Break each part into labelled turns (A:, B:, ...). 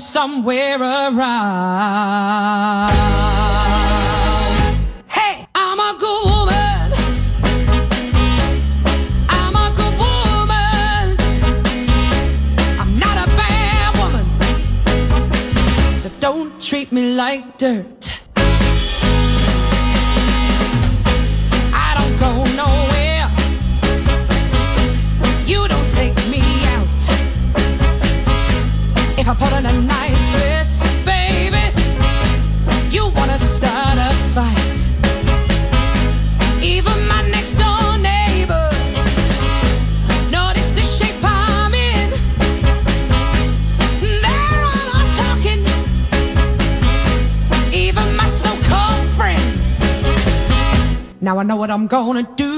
A: somewhere around. Hey, I'm a good woman. I'm a good woman. I'm not a bad woman. So don't treat me like dirt.
B: Now I know what I'm gonna do.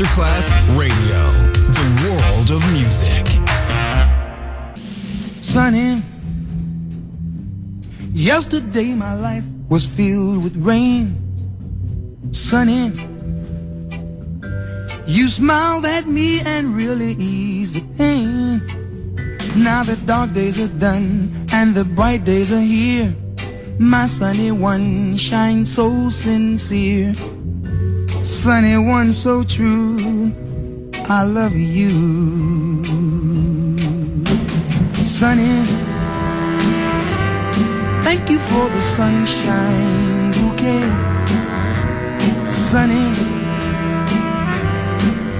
C: Masterclass Radio, the world of music.
D: Sunny. Yesterday my life was filled with rain. Sunny. You smiled at me and really eased the pain. Now the dark days are done and the bright days are here. My sunny one shines so sincere. Sunny one so true. I love you. Sunny. Thank you for the sunshine bouquet. Sunny.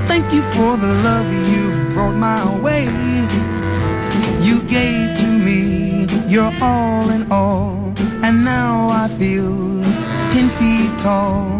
D: Thank you for the love you've brought my way. You gave to me your all in all, and now I feel ten feet tall.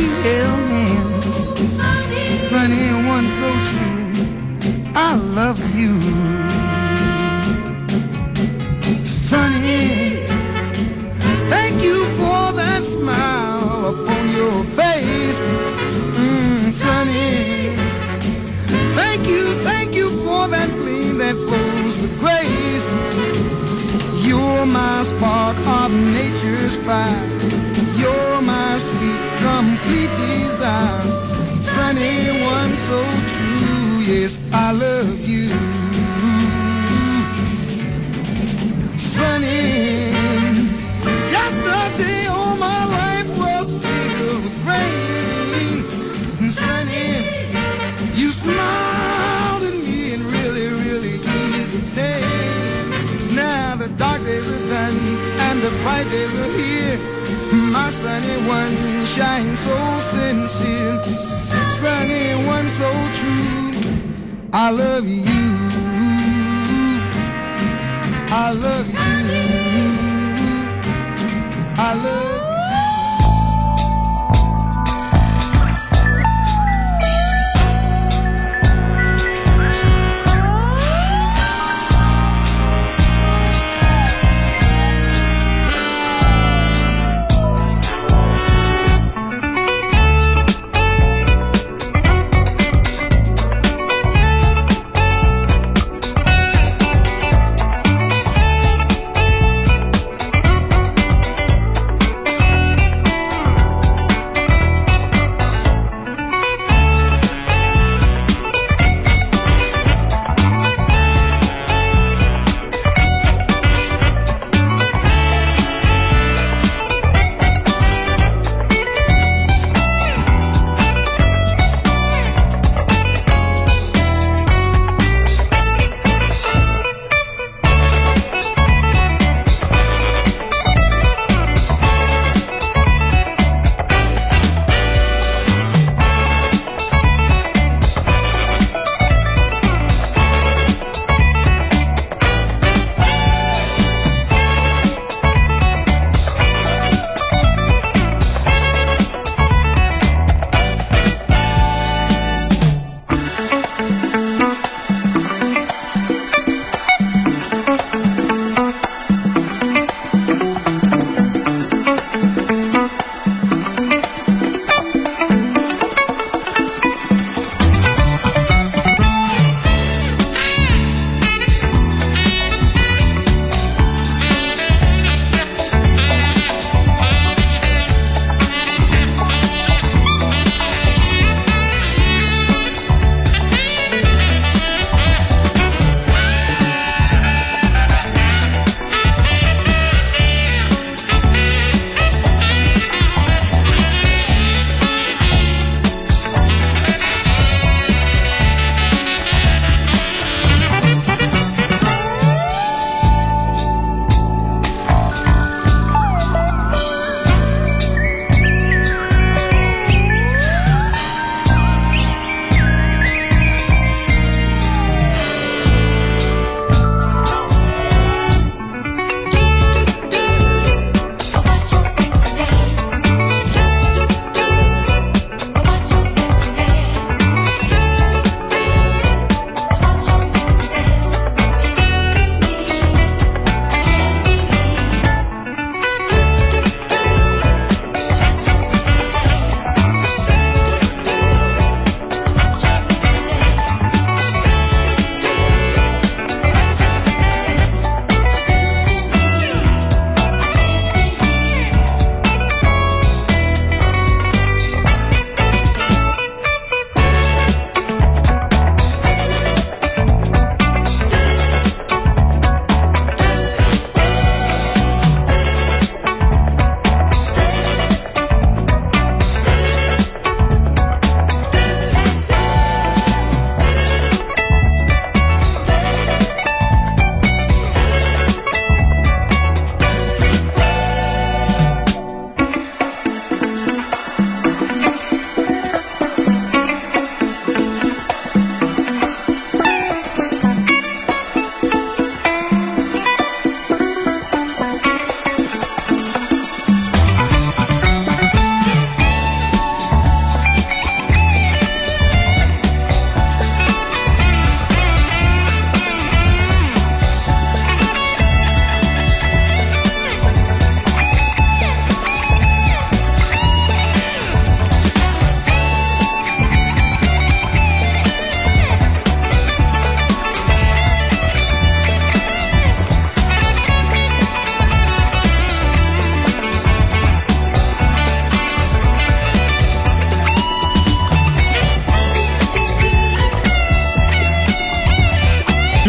D: we held hands. Sunny, one so true. I love you. Sunny, thank you for that smile upon your face. Mm, sunny, thank you, thank you for that gleam that flows with grace. You're my spark of nature's fire. You're complete desire. Sunny one so true, yes, I love you. Sunny, yesterday all my life was filled with rain. And Sunny, you smiled at me and really, really eased the pain. Now the dark days are done and the bright days are here. Sunny one shines so sincere, sunny one so true. I love you. I love you. I love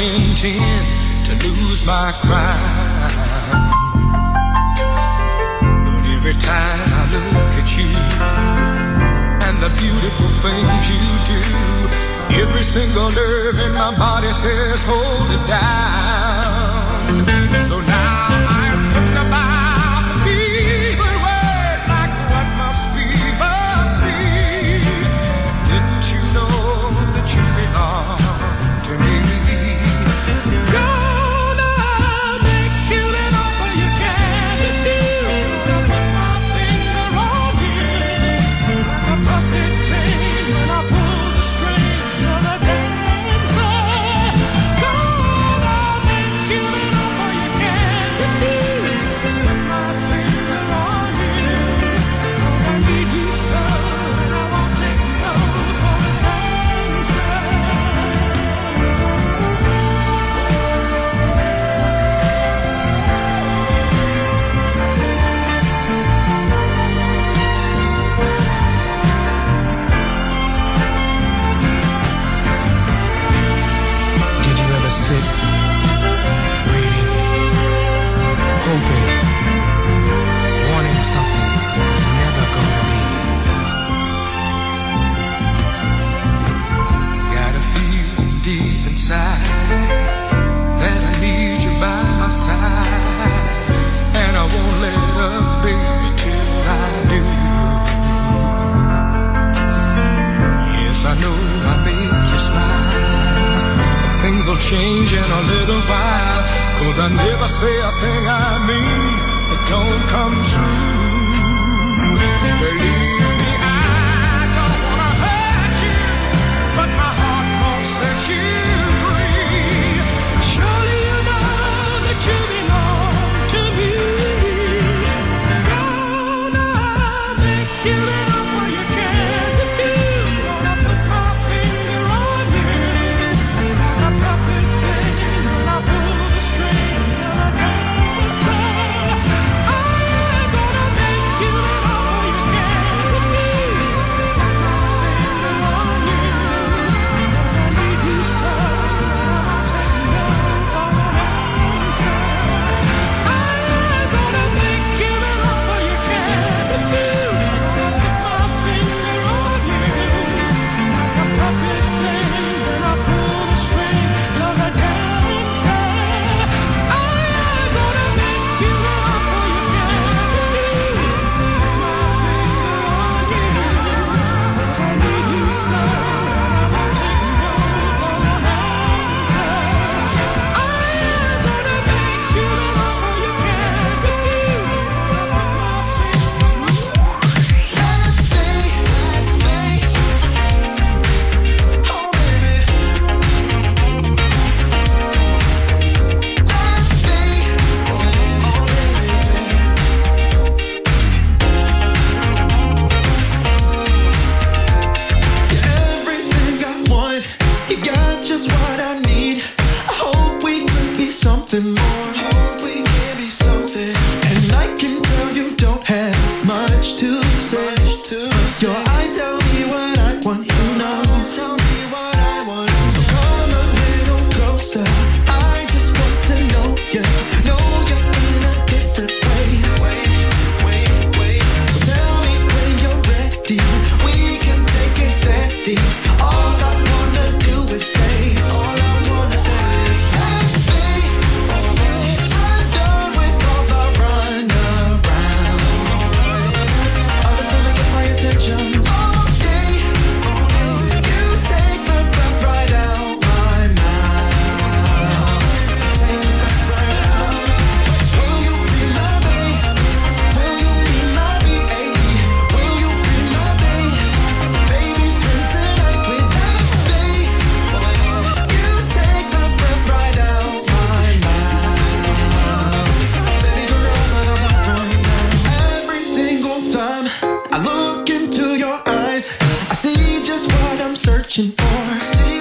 E: don't intend to lose my crown. But every time I look at you and the beautiful things you do, every single nerve in my body says, hold it down. So now I searching for.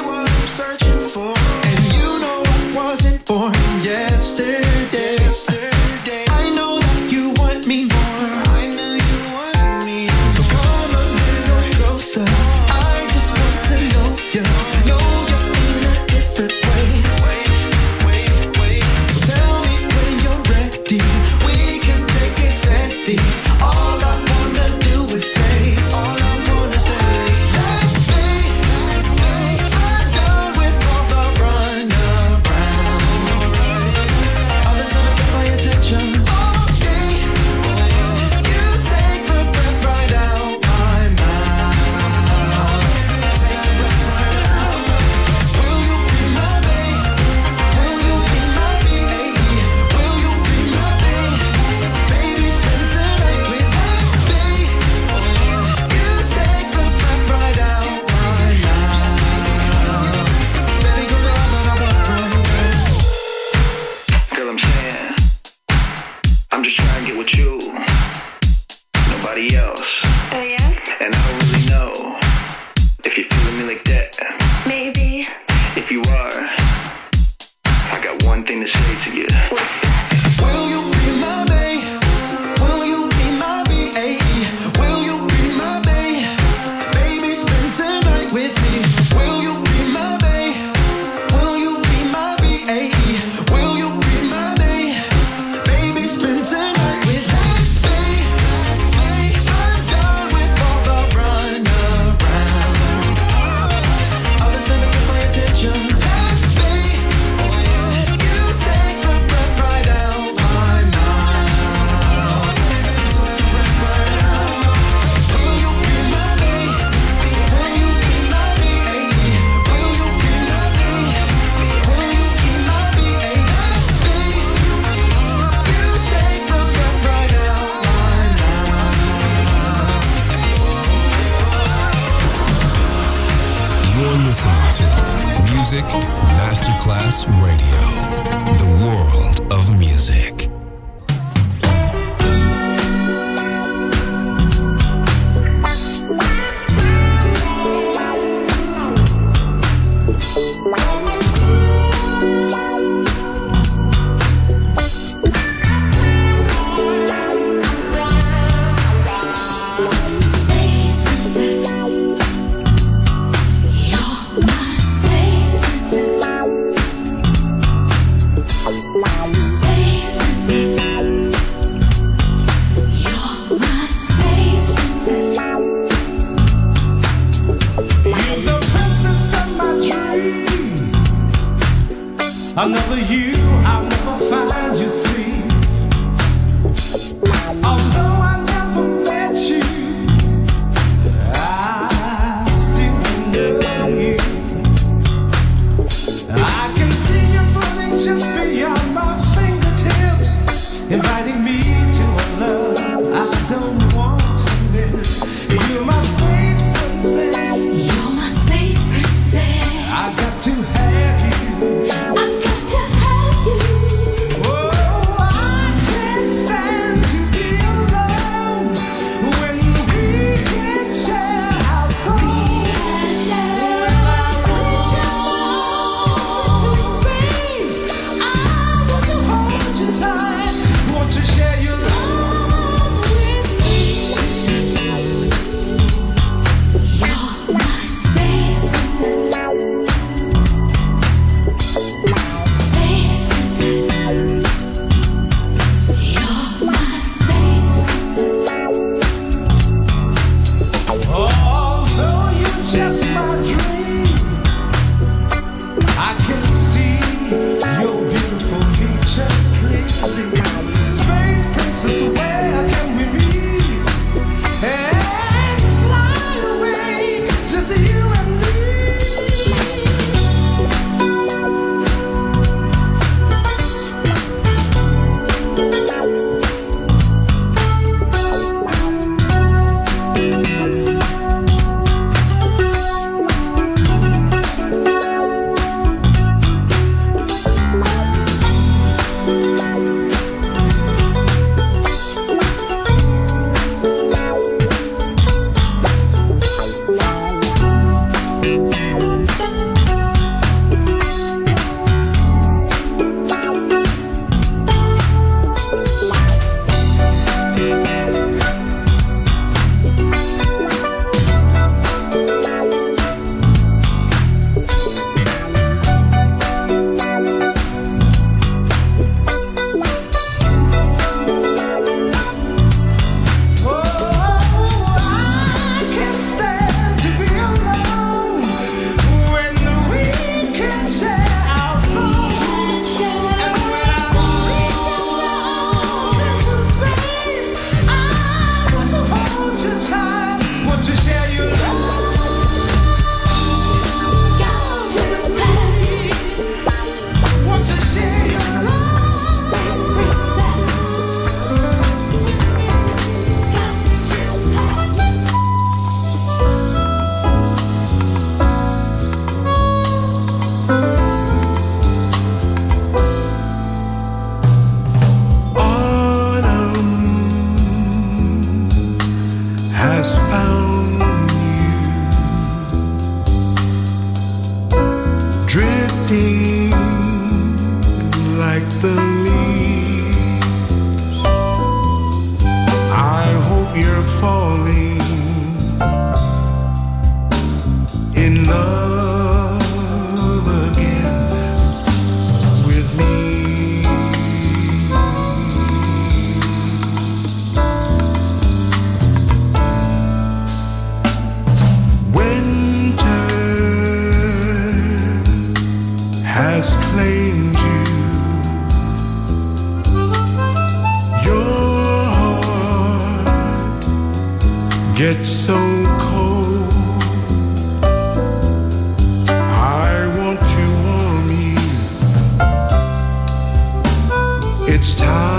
F: it's time.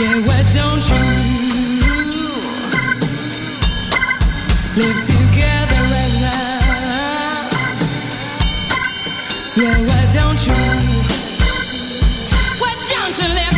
G: Yeah, why don't you
H: live together and love? Yeah, why don't you? Why don't you live?